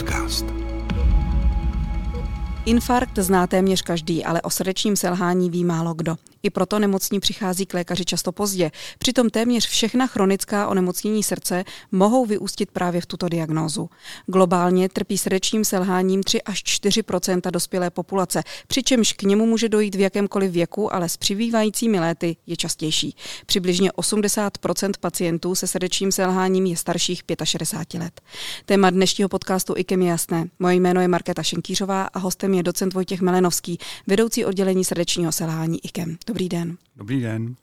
podcast. Infarkt zná téměř každý, ale o srdečním selhání ví málo kdo. I proto nemocní přichází k lékaři často pozdě. Přitom téměř všechna chronická onemocnění srdce mohou vyústit právě v tuto diagnózu. Globálně trpí srdečním selháním 3 až 4 dospělé populace, přičemž k němu může dojít v jakémkoliv věku, ale s přibývajícími léty je častější. Přibližně 80% pacientů se srdečním selháním je starších 65 let. Téma dnešního podcastu IKEM je jasné. Moje jméno je Markéta Šenkýřová a hostem je docent Vojtěch Melenovský, vedoucí oddělení srdečního selhání IKEM. Dobrý den. Dobrý den.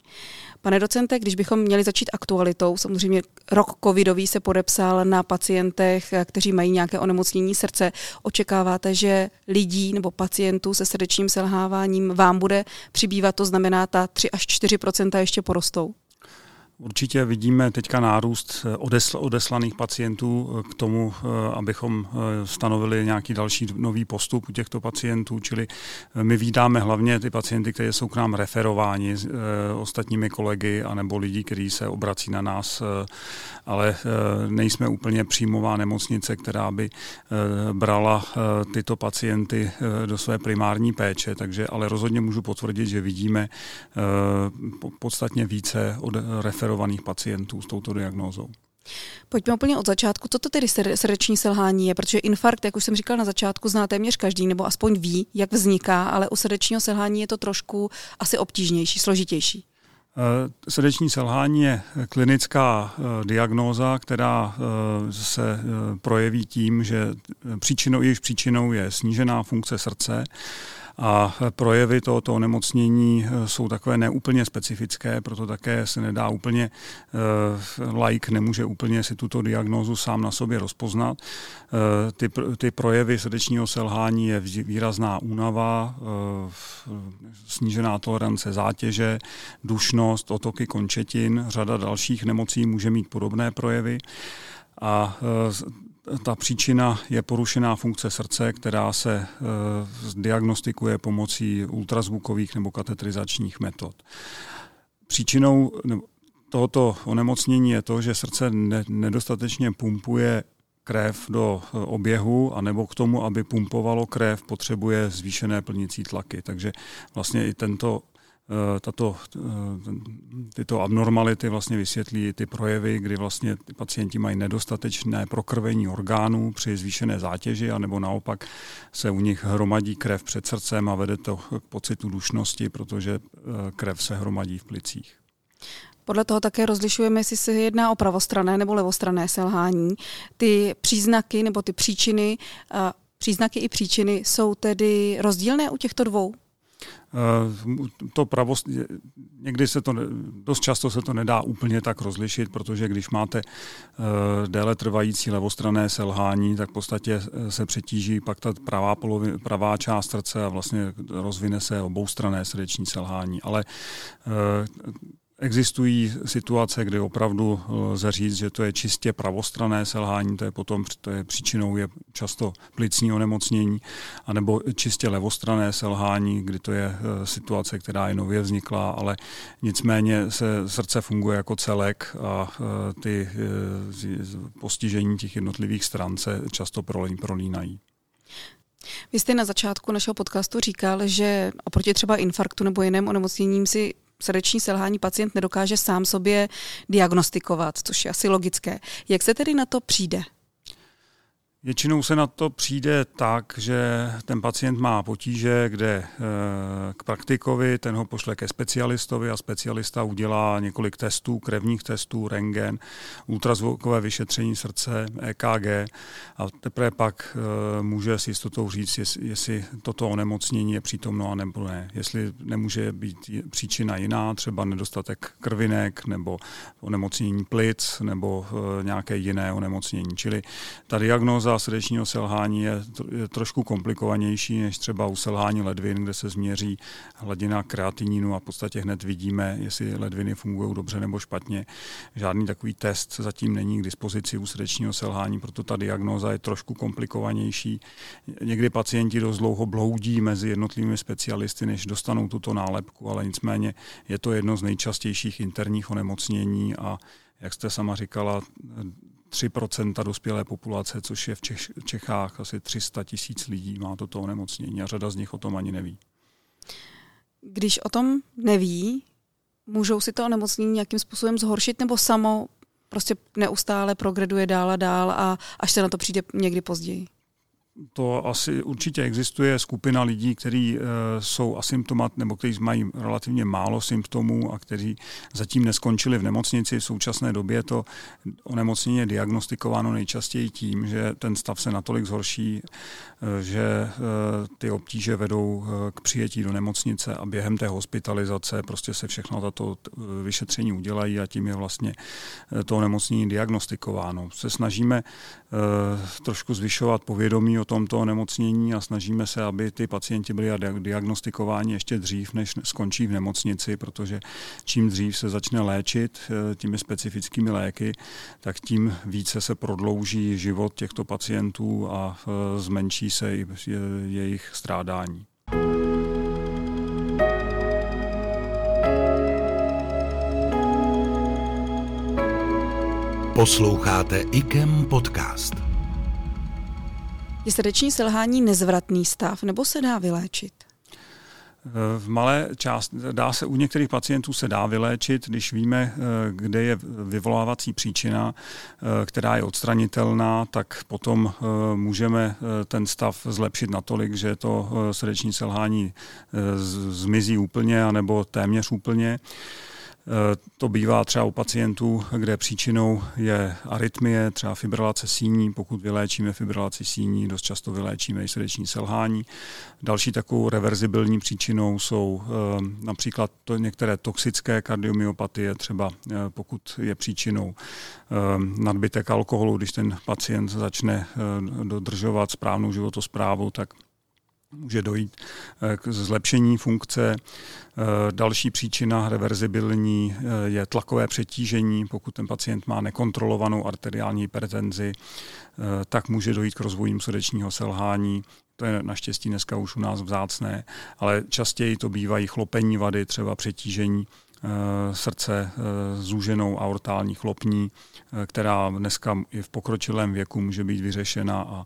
Pane docente, když bychom měli začít aktualitou, samozřejmě rok covidový se podepsal na pacientech, kteří mají nějaké onemocnění srdce. Očekáváte, že lidí nebo pacientů se srdečním selháváním vám bude přibývat, to znamená ta 3 až 4% ještě porostou? Určitě vidíme teďka nárůst eh, odesl, odeslaných pacientů eh, k tomu, eh, abychom stanovili nějaký další nový postup u těchto pacientů, čili my vídáme hlavně ty pacienty, kteří jsou k nám referováni ostatními kolegy anebo lidi, kteří se obrací na nás, ale nejsme úplně příjmová nemocnice, která by brala tyto pacienty do své primární péče, takže ale rozhodně můžu potvrdit, že vidíme podstatně více od referování referovaných pacientů s touto diagnózou. Pojďme úplně od začátku. Co to tedy srdeční selhání je? Protože infarkt, jak už jsem říkal na začátku, zná téměř každý, nebo aspoň ví, jak vzniká, ale u srdečního selhání je to trošku asi obtížnější, složitější. Eh, srdeční selhání je klinická eh, diagnóza, která eh, se projeví tím, že příčinou, jejíž příčinou je snížená funkce srdce a projevy tohoto onemocnění eh, jsou takové neúplně specifické, proto také se nedá úplně, uh, like nemůže úplně si tuto diagnózu sám na sobě rozpoznat. Uh, ty, ty projevy srdečního selhání je výrazná únava, snížená tolerance zátěže, dušnost, otoky končetin, řada dalších nemocí může mít podobné projevy. A ta příčina je porušená funkce srdce, která se e, diagnostikuje pomocí ultrazvukových nebo katetrizačních metod. Příčinou tohoto onemocnění je to, že srdce nedostatečně pumpuje krev do e, oběhu, anebo k tomu, aby pumpovalo krev, potřebuje zvýšené plnící tlaky. Takže vlastně i tento tato, eh, tyto abnormality vlastně vysvětlí ty projevy, kdy vlastně ty pacienti mají nedostatečné prokrvení orgánů při zvýšené zátěži, anebo naopak se u nich hromadí krev před srdcem a vede to k pocitu dušnosti, protože eh, krev se hromadí v plicích. Podle toho také rozlišujeme, jestli se jedná o pravostrané nebo levostrané selhání. Ty příznaky nebo ty příčiny, příznaky i příčiny jsou tedy rozdílné u těchto dvou? Eh, to pravost, někdy se to, dost často se to nedá úplně tak rozlišit, protože když máte eh, déle trvající levostrané selhání, tak v podstatě eh, se přetíží pak ta pravá, polovi, pravá část srdce a vlastně rozvine se oboustrané srdeční selhání. Ale Existují situace, kdy opravdu lze říct, že to je čistě pravostrané selhání, to je potom to je příčinou je často plicní onemocnění, anebo čistě levostrané selhání, kdy to je eh, situace, která je nově vzniklá, ale nicméně se srdce funguje jako celek a eh, ty eh, postižení těch jednotlivých stran se často prolínají. Vy jste na začátku našeho podcastu říkal, že oproti třeba infarktu nebo jiným onemocněním si srdeční selhání pacient nedokáže sám sobě diagnostikovat, což je asi logické. Jak se tedy na to přijde? Většinou se na to přijde tak, že ten pacient má potíže, kde eh, k praktikovi, ten ho pošle ke specialistovi a specialista udělá několik testů, krevních testů, rengen, ultrazvukové vyšetření srdce, EKG a teprve pak eh, může s jistotou říct, jestli toto onemocnění je přítomno a nebo ne. Jestli nemůže být příčina jiná, třeba nedostatek krvinek nebo onemocnění plic nebo eh, nějaké jiné onemocnění. Čili ta diagnóza srdečního selhání je, je trošku komplikovanější než třeba u selhání ledvin, kde se změří hladina kreatininu a v podstatě hned vidíme, jestli ledviny fungují dobře nebo špatně. Žádný takový test zatím není k dispozici u srdečního selhání, proto ta diagnóza je trošku komplikovanější. Někdy pacienti dost dlouho bloudí mezi jednotlivými specialisty, než dostanou tuto nálepku, ale nicméně je to jedno z nejčastějších interních onemocnění a jak jste sama říkala, 3% dospělé populace, což je v Čech, Čechách asi 300 tisíc lidí, má toto onemocnění a řada z nich o tom ani neví. Když o tom neví, můžou si to onemocnění nějakým způsobem zhoršit nebo samo prostě neustále progreduje dál a dál a až se na to přijde někdy později? To asi určitě existuje skupina lidí, kteří uh, jsou asymptomat nebo kteří mají relativně málo symptomů a kteří zatím neskončili v nemocnici. V současné době to onemocnění je diagnostikováno nejčastěji tím, že ten stav se natolik zhorší, uh, že uh, ty obtíže vedou k přijetí do nemocnice a během té hospitalizace prostě se všechno tato vyšetření udělají a tím je vlastně to onemocnění diagnostikováno. Se snažíme trošku zvyšovat povědomí o tomto onemocnění a snažíme se, aby ty pacienti byli diagnostikováni ještě dřív, než skončí v nemocnici, protože čím dřív se začne léčit eh, těmi specifickými léky, tak tím více se prodlouží život těchto pacientů a eh, zmenší se i jejich strádání. Posloucháte IKEM podcast. Je srdeční selhání nezvratný stav nebo se dá vyléčit? V malé část, dá se u některých pacientů se dá vyléčit, když víme, kde je vyvolávací příčina, která je odstranitelná, tak potom můžeme ten stav zlepšit natolik, že to srdeční selhání zmizí úplně, anebo téměř úplně. Eh, to bývá třeba u pacientů, kde příčinou je arytmie, třeba fibrilace síní. Pokud vyléčíme fibrilaci síní, dost často vyléčíme i srdeční selhání. Další takovou reverzibilní příčinou jsou eh, například to některé toxické kardiomyopatie, třeba eh, pokud je příčinou nadbytek alkoholu, když ten pacient začne dodržovat správnou životosprávu, tak může dojít k zlepšení funkce Eh, další příčina reverzibilní eh, je tlakové přetížení. Pokud ten pacient má nekontrolovanou arteriální hypertenzi, eh, tak může dojít k rozvojím srdečního selhání. To je naštěstí dneska už u nás vzácné, ale častěji to bývají chlopení vady, třeba přetížení srdce zúženou aortální chlopní, která dneska i v pokročilém věku může být vyřešena a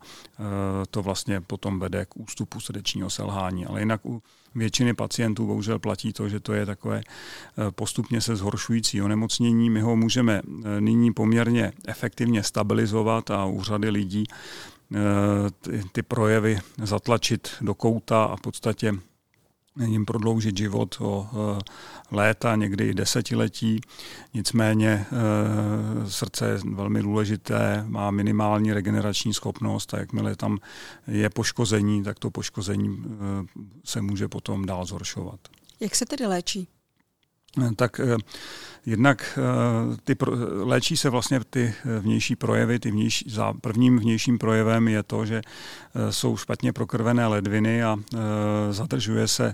to vlastně potom vede k ústupu srdečního selhání. Ale jinak u většiny pacientů bohužel platí to, že to je takové eh, postupně se zhoršující onemocnění. My ho můžeme eh, nyní poměrně efektivně stabilizovat a u řady lidí eh, ty, ty projevy zatlačit do kouta a v podstatě jim prodloužit život o léta, někdy i desetiletí. Nicméně srdce je velmi důležité, má minimální regenerační schopnost a jakmile tam je poškození, tak to poškození se může potom dál zhoršovat. Jak se tedy léčí? Tak Jednak eh, ty, léčí se vlastně ty eh, vnější projevy. Ty vnější, za prvním vnějším projevem je to, že eh, jsou špatně prokrvené ledviny a zadržuje se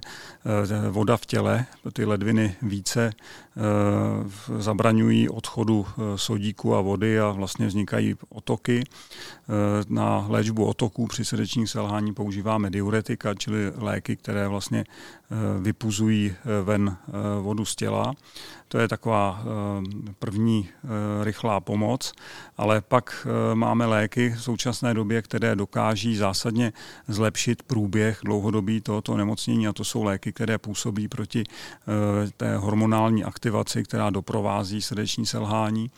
voda v těle. Ty ledviny více zabraňují odchodu sodíku a vody a vlastně vznikají otoky. Na léčbu otoků při srdečním selhání používáme diuretika, čili léky, které vlastně vypuzují ven vodu z těla. To je taková eh, první eh, rychlá pomoc, ale pak eh, máme léky v současné době, které dokáží zásadně zlepšit průběh dlouhodobí tohoto nemocnění a to jsou léky, které působí proti té hormonální aktivaci, která doprovází srdeční selhání.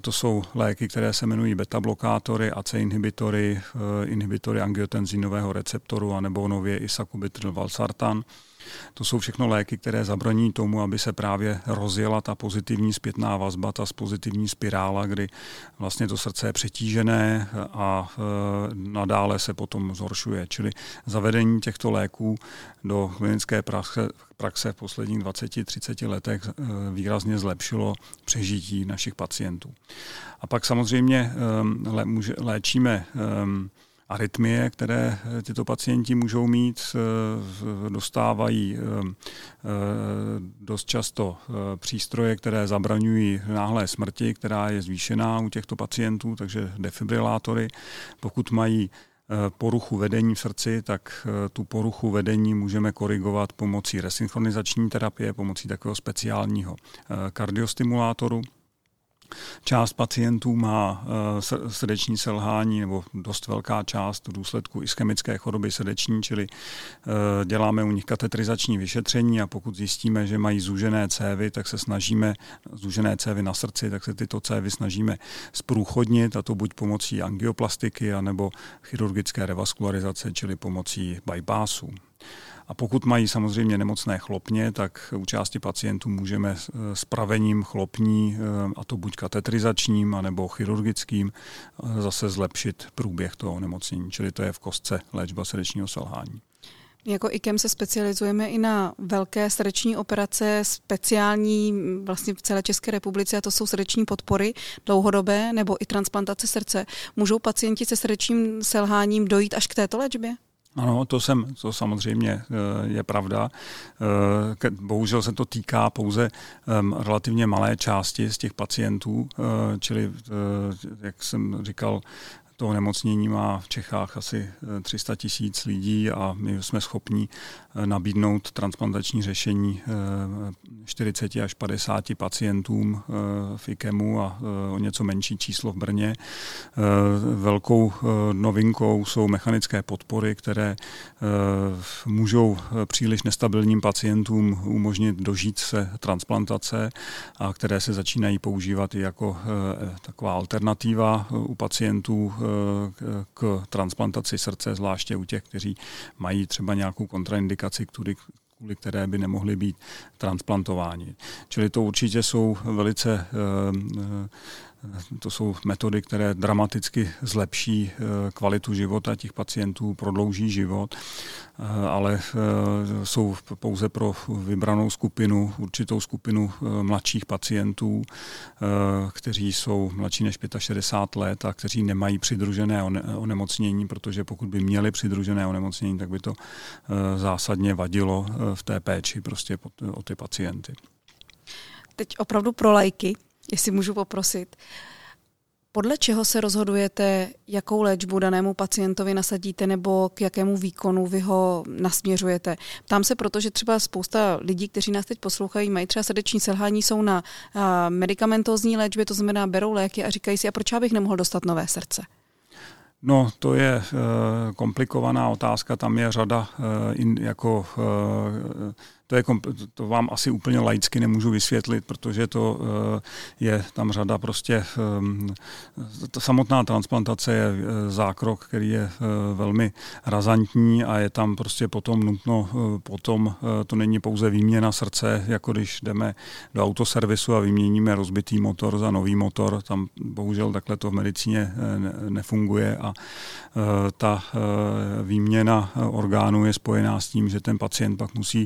To jsou léky, které se jmenují beta-blokátory, AC inhibitory, inhibitory angiotenzinového receptoru anebo nově i sakubitril valsartan. To jsou všechno léky, které zabraní tomu, aby se právě rozjela ta pozitivní zpětná vazba, ta pozitivní spirála, kdy vlastně to srdce je přetížené a e, nadále se potom zhoršuje. Čili zavedení těchto léků do klinické praxe, praxe v posledních 20-30 letech e, výrazně zlepšilo přežití našich pacientů. A pak samozřejmě e, léčíme arytmie, které eh, tyto pacienti můžou mít, eh, dostávají eh, dost často přístroje, které zabraňují náhlé smrti, která je zvýšená u těchto pacientů, takže defibrilátory. Pokud mají poruchu vedení v srdci, tak tu poruchu vedení můžeme korigovat pomocí resynchronizační terapie, pomocí takového speciálního kardiostimulátoru. Část pacientů má eh, srdeční selhání nebo dost velká část v důsledku ischemické choroby srdeční, čili eh, děláme u nich katetrizační vyšetření a pokud zjistíme, že mají zúžené cévy, tak se snažíme, zúžené cévy na srdci, tak se tyto cévy snažíme zprůchodnit a to buď pomocí angioplastiky, anebo chirurgické revaskularizace, čili pomocí bypassu. A pokud mají samozřejmě nemocné chlopně, tak u části pacientů můžeme s pravením chlopní, eh, a to buď katetrizačním, anebo chirurgickým, eh, zase zlepšit průběh toho onemocnění. Čili to je v kostce léčba srdečního selhání. Jako IKEM se specializujeme i na velké srdeční operace, speciální vlastně v celé České republice, a to jsou srdeční podpory dlouhodobé nebo i transplantace srdce. Můžou pacienti se srdečním selháním dojít až k této léčbě? Ano, to, jsem, to samozřejmě eh, je pravda. Eh, bohužel se to týká pouze relativně malé části z těch pacientů, eh, čili, jak jsem říkal, to onemocnění má v Čechách asi 300 tisíc lidí a my jsme schopni nabídnout transplantační řešení 40 až 50 pacientům v IKEMu a o něco menší číslo v Brně. Velkou novinkou jsou mechanické podpory, které můžou příliš nestabilním pacientům umožnit dožít se transplantace a které se začínají používat i jako taková alternativa u pacientů k transplantaci srdce, zvláště u těch, kteří mají třeba nějakou kontraindikaci, kvůli které by nemohly být transplantováni. Čili to určitě jsou velice eh, to jsou metody, které dramaticky zlepší eh, kvalitu života těch pacientů, prodlouží život, eh, ale eh, jsou pouze pro vybranou skupinu, určitou skupinu mladších pacientů, kteří jsou mladší než 65 let a kteří nemají přidružené onemocnění, protože pokud by měli přidružené onemocnění, tak by to zásadně vadilo v té péči prostě o ty pacienty. Teď opravdu pro lajky, jestli můžu poprosit. Podle čeho se rozhodujete, jakou léčbu danému pacientovi nasadíte nebo k jakému výkonu vy ho nasměřujete? Ptám se proto, že třeba spousta lidí, kteří nás teď poslouchají, mají třeba srdeční selhání, jsou na medicamentózní léčbě, to znamená berou léky a říkají si, a proč já bych nemohl dostat nové srdce? No, to je e, komplikovaná otázka, tam je řada e, in, jako e, to, je, to vám asi úplně laicky nemůžu vysvětlit, protože to eh, je tam řada prostě, ehm, ta samotná transplantace je eh, zákrok, který je eh, velmi razantní a je tam prostě potom nutno, potom to není pouze výměna srdce, jako když jdeme do autoservisu a vyměníme rozbitý motor za nový motor, tam bohužel takhle to v medicíně nefunguje a ta výměna orgánů je spojená s tím, že ten pacient pak musí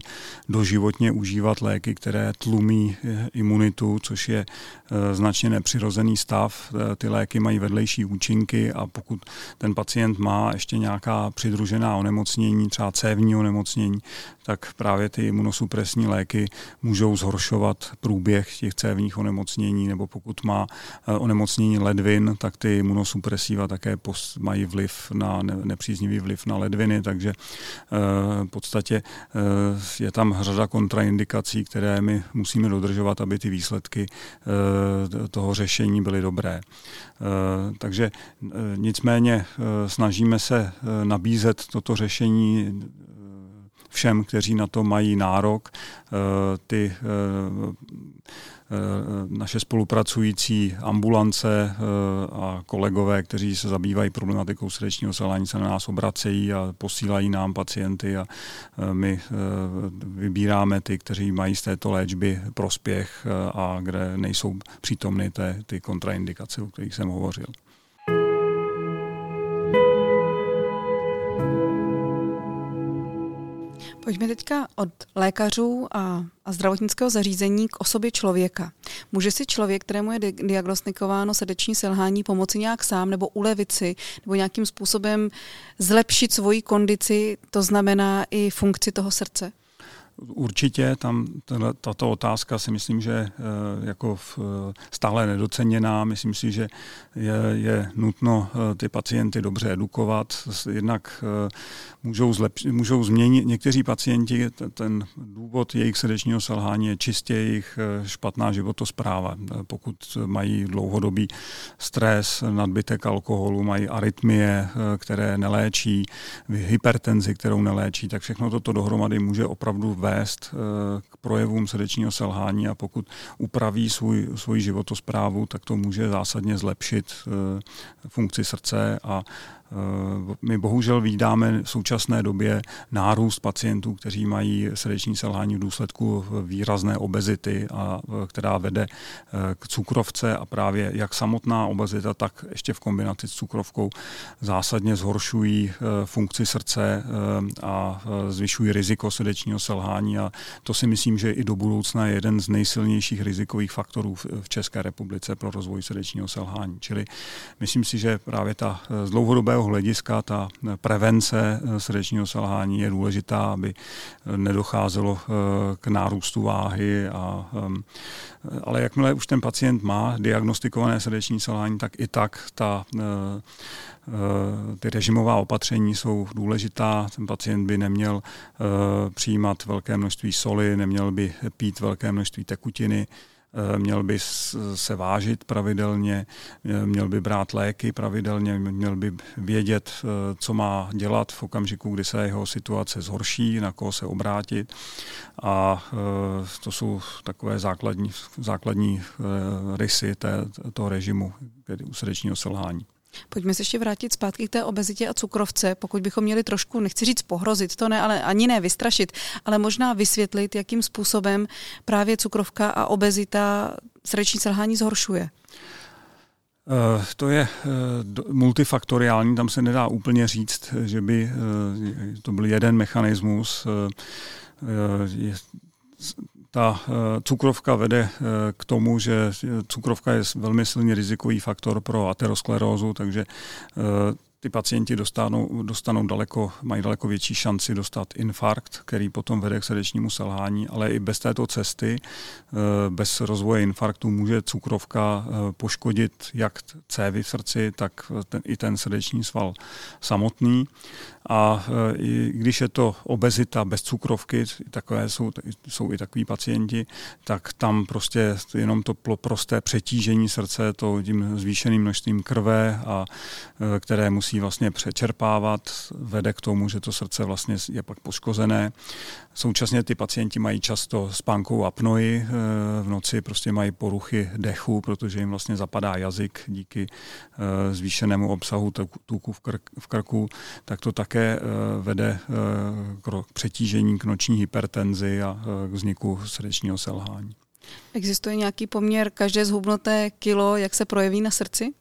doživotně užívat léky, které tlumí eh, imunitu, což je eh, značně nepřirozený stav. Eh, ty léky mají vedlejší účinky a pokud ten pacient má ještě nějaká přidružená onemocnění, třeba cévní onemocnění, tak právě ty imunosupresní léky můžou zhoršovat průběh těch cévních onemocnění, nebo pokud má onemocnění ledvin, tak ty imunosupresiva také mají vliv na nepříznivý vliv na ledviny, takže v podstatě je tam řada kontraindikací, které my musíme dodržovat, aby ty výsledky eh, toho řešení byly dobré. Eh, takže eh, nicméně snažíme se nabízet toto řešení všem, kteří na to mají nárok. Ty Eh, naše spolupracující ambulance eh, a kolegové, kteří se zabývají problematikou srdečního selhání, se na nás obracejí a posílají nám pacienty a eh, my vybíráme ty, kteří mají z této léčby prospěch a kde nejsou přítomny ty kontraindikace, o kterých jsem hovořil. Pojďme teďka od lékařů a, a zdravotnického zařízení k osobě člověka. Může si člověk, kterému je diagnostikováno srdeční selhání, pomoci nějak sám nebo ulevit si, nebo nějakým způsobem zlepšit svoji kondici, to znamená i funkci toho srdce? Určitě tam tato otázka si myslím, že jako stále nedoceněná. Myslím si, že je, je nutno ty pacienty dobře edukovat. Jednak můžou, zlepš- můžou změnit, někteří pacienti, ten důvod jejich srdečního selhání je čistě jejich špatná životospráva. Pokud mají dlouhodobý stres, nadbytek alkoholu, mají arytmie, které neléčí, hypertenzi, kterou neléčí, tak všechno toto dohromady může opravdu vést eh, k projevům srdečního selhání a pokud upraví svůj, svůj životosprávu, tak to může zásadně zlepšit eh, funkci srdce a my bohužel vydáme v současné době nárůst pacientů, kteří mají srdeční selhání v důsledku výrazné obezity, a, eh, která vede eh, k cukrovce a právě jak samotná obezita, tak ještě v kombinaci s cukrovkou zásadně zhoršují funkci srdce a zvyšují riziko srdečního selhání a to si myslím, že i do budoucna je jeden z nejsilnějších rizikových faktorů v České republice pro rozvoj srdečního selhání. Čili myslím si, že právě ta z dlouhodobé dlouhodobého hlediska ta prevence eh, srdečního selhání je důležitá, aby eh, nedocházelo eh, k nárůstu váhy. A, ehm, ale jakmile už ten pacient má diagnostikované srdeční selhání, tak i tak ta ty režimová opatření jsou důležitá. Ten pacient by neměl přijímat velké množství soli, neměl by pít velké množství tekutiny, měl by se vážit pravidelně, eh, měl by brát léky pravidelně, měl by vědět, eh, co má dělat v okamžiku, kdy se jeho situace zhorší, na koho se obrátit. A to jsou takové základní, základní rysy té, toho režimu tedy u srdečního selhání. Pojďme se ještě vrátit zpátky k té obezitě a cukrovce, pokud bychom měli trošku, nechci říct pohrozit, to ne, ale ani ne vystrašit, ale možná vysvětlit, jakým způsobem právě cukrovka a obezita srdeční selhání zhoršuje. Uh, to je uh, multifaktoriální, tam se nedá úplně říct, že by uh, to byl jeden mechanismus. Ta eh, cukrovka vede eh, k tomu, že cukrovka je velmi silný rizikový faktor pro aterosklerózu, takže eh, ty pacienti dostanou, dostanou daleko, mají daleko větší šanci dostat infarkt, který potom vede k srdečnímu selhání, ale i bez této cesty, bez rozvoje infarktu může cukrovka poškodit jak cévy v srdci, tak ten, i ten srdeční sval samotný. A e, i když je to obezita bez cukrovky, takové jsou, jsou i takový pacienti, tak tam prostě jenom to prosté přetížení srdce, to tím zvýšeným množstvím krve, a, které musí vlastně přečerpávat, vede k tomu, že to srdce vlastně je pak poškozené. Současně ty pacienti mají často spánkovou apnoji, e, v noci prostě mají poruchy dechu, protože jim vlastně zapadá jazyk díky zvýšenému obsahu tuku v, krk, v krku, tak to také eh, vede eh, k přetížení, k noční hypertenzi a eh, k vzniku srdečního selhání. Existuje nějaký poměr každé zhubnuté kilo, jak se projeví na srdci?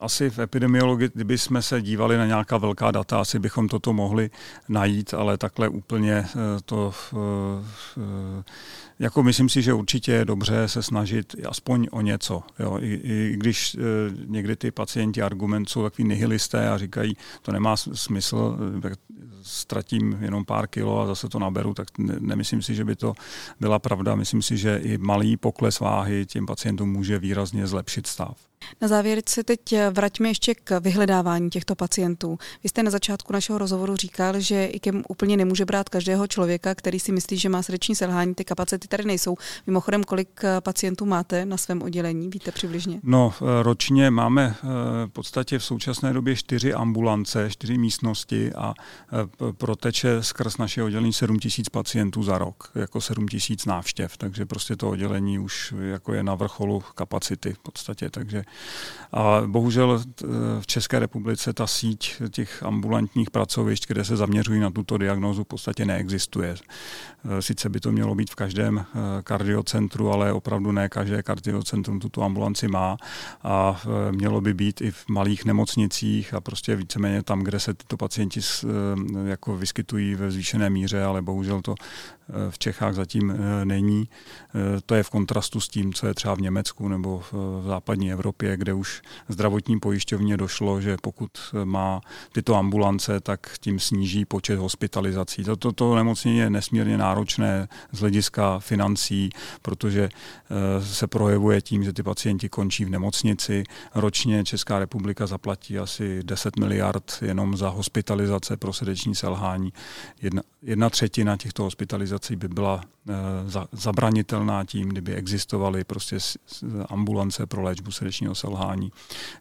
Asi v epidemiologii, kdyby jsme se dívali na nějaká velká data, asi bychom toto mohli najít, ale takhle úplně to jako myslím si, že určitě je dobře se snažit aspoň o něco. Jo. I, I když někdy ty pacienti argument jsou takový nihilisté a říkají, to nemá smysl, ztratím jenom pár kilo a zase to naberu, tak ne, nemyslím si, že by to byla pravda. Myslím si, že i malý pokles váhy těm pacientům může výrazně zlepšit stav. Na závěr se teď vraťme ještě k vyhledávání těchto pacientů. Vy jste na začátku našeho rozhovoru říkal, že IKEM úplně nemůže brát každého člověka, který si myslí, že má srdeční selhání. Ty kapacity tady nejsou. Mimochodem, kolik pacientů máte na svém oddělení? Víte přibližně? No, ročně máme eh, v podstatě v současné době čtyři ambulance, čtyři místnosti a eh, proteče skrz naše oddělení 7 tisíc pacientů za rok, jako 7 tisíc návštěv, takže prostě to oddělení už jako je na vrcholu kapacity v podstatě, takže a bohužel v České republice ta síť těch ambulantních pracovišť, kde se zaměřují na tuto diagnózu, v podstatě neexistuje. sice by to mělo být v každém kardiocentru, ale opravdu ne každé kardiocentrum tuto ambulanci má a mělo by být i v malých nemocnicích a prostě víceméně tam, kde se tyto pacienti jako vyskytují ve zvýšené míře, ale bohužel to v Čechách zatím není. To je v kontrastu s tím, co je třeba v Německu nebo v západní Evropě, kde už zdravotní pojišťovně došlo, že pokud má tyto ambulance, tak tím sníží počet hospitalizací. Toto to, nemocnění je nesmírně náročné z hlediska financí, protože eh, se projevuje tím, že ty pacienti končí v nemocnici. Ročně Česká republika zaplatí asi 10 miliard jenom za hospitalizace pro srdeční selhání. Jedna, jedna třetina těchto hospitalizací by byla eh, za, zabranitelná tím, kdyby existovaly prostě ambulance pro léčbu srdečního selhání,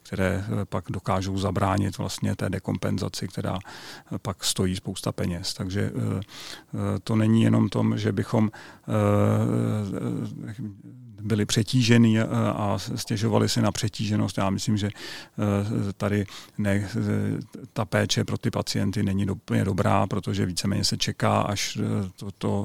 které eh, pak dokážou zabránit vlastně té dekompenzaci, která eh, pak stojí spousta peněz. Takže to není jenom tom, že bychom byli přetíženi a stěžovali si na přetíženost. Já myslím, že tady ne, ta péče pro ty pacienty není úplně dobrá, protože víceméně se čeká, až to, to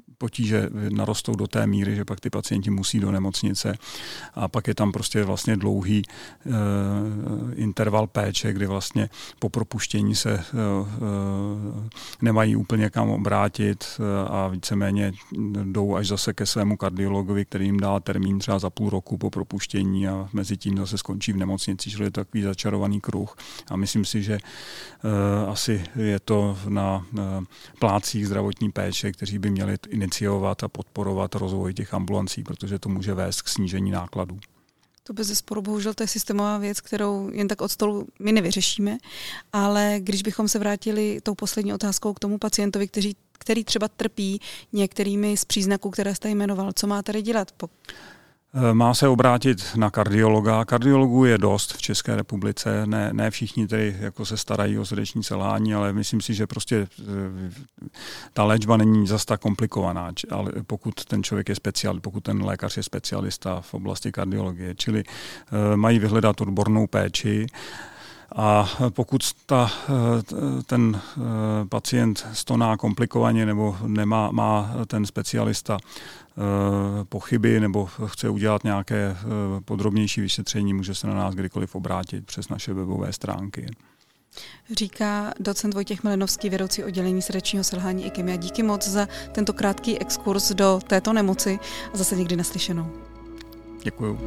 potíže narostou do té míry, že pak ty pacienti musí do nemocnice a pak je tam prostě vlastně dlouhý uh, interval péče, kdy vlastně po propuštění se uh, uh, nemají úplně kam obrátit a víceméně jdou až zase ke svému kardiologovi, který jim dá termín třeba za půl roku po propuštění a mezi tím zase skončí v nemocnici, čili je to takový začarovaný kruh. A myslím si, že asi je to na plácích zdravotní péče, kteří by měli iniciovat a podporovat rozvoj těch ambulancí, protože to může vést k snížení nákladů. To bez zesporu, bohužel to je systémová věc, kterou jen tak od stolu my nevyřešíme, ale když bychom se vrátili tou poslední otázkou k tomu pacientovi, který, který třeba trpí některými z příznaků, které jste jmenoval, co má tady dělat? Eh, má se obrátit na kardiologa. Kardiologů je dost v České republice, ne, ne všichni tedy jako se starají o srdeční selhání, ale myslím si, že prostě eh, ta léčba není zas tak komplikovaná, ale pokud ten člověk je speciál, pokud ten lékař je specialista v oblasti kardiologie, čili eh, mají vyhledat odbornou péči a pokud ta, ten pacient stoná komplikovaně nebo nemá, má ten specialista Eh, pochyby nebo chce udělat nějaké eh, podrobnější vyšetření, může se na nás kdykoliv obrátit přes naše webové stránky. Říká docent Vojtěch Melenovský, vedoucí oddělení srdečního selhání IKEM. díky moc za tento krátký exkurs do této nemoci a zase někdy naslyšenou. Děkuju.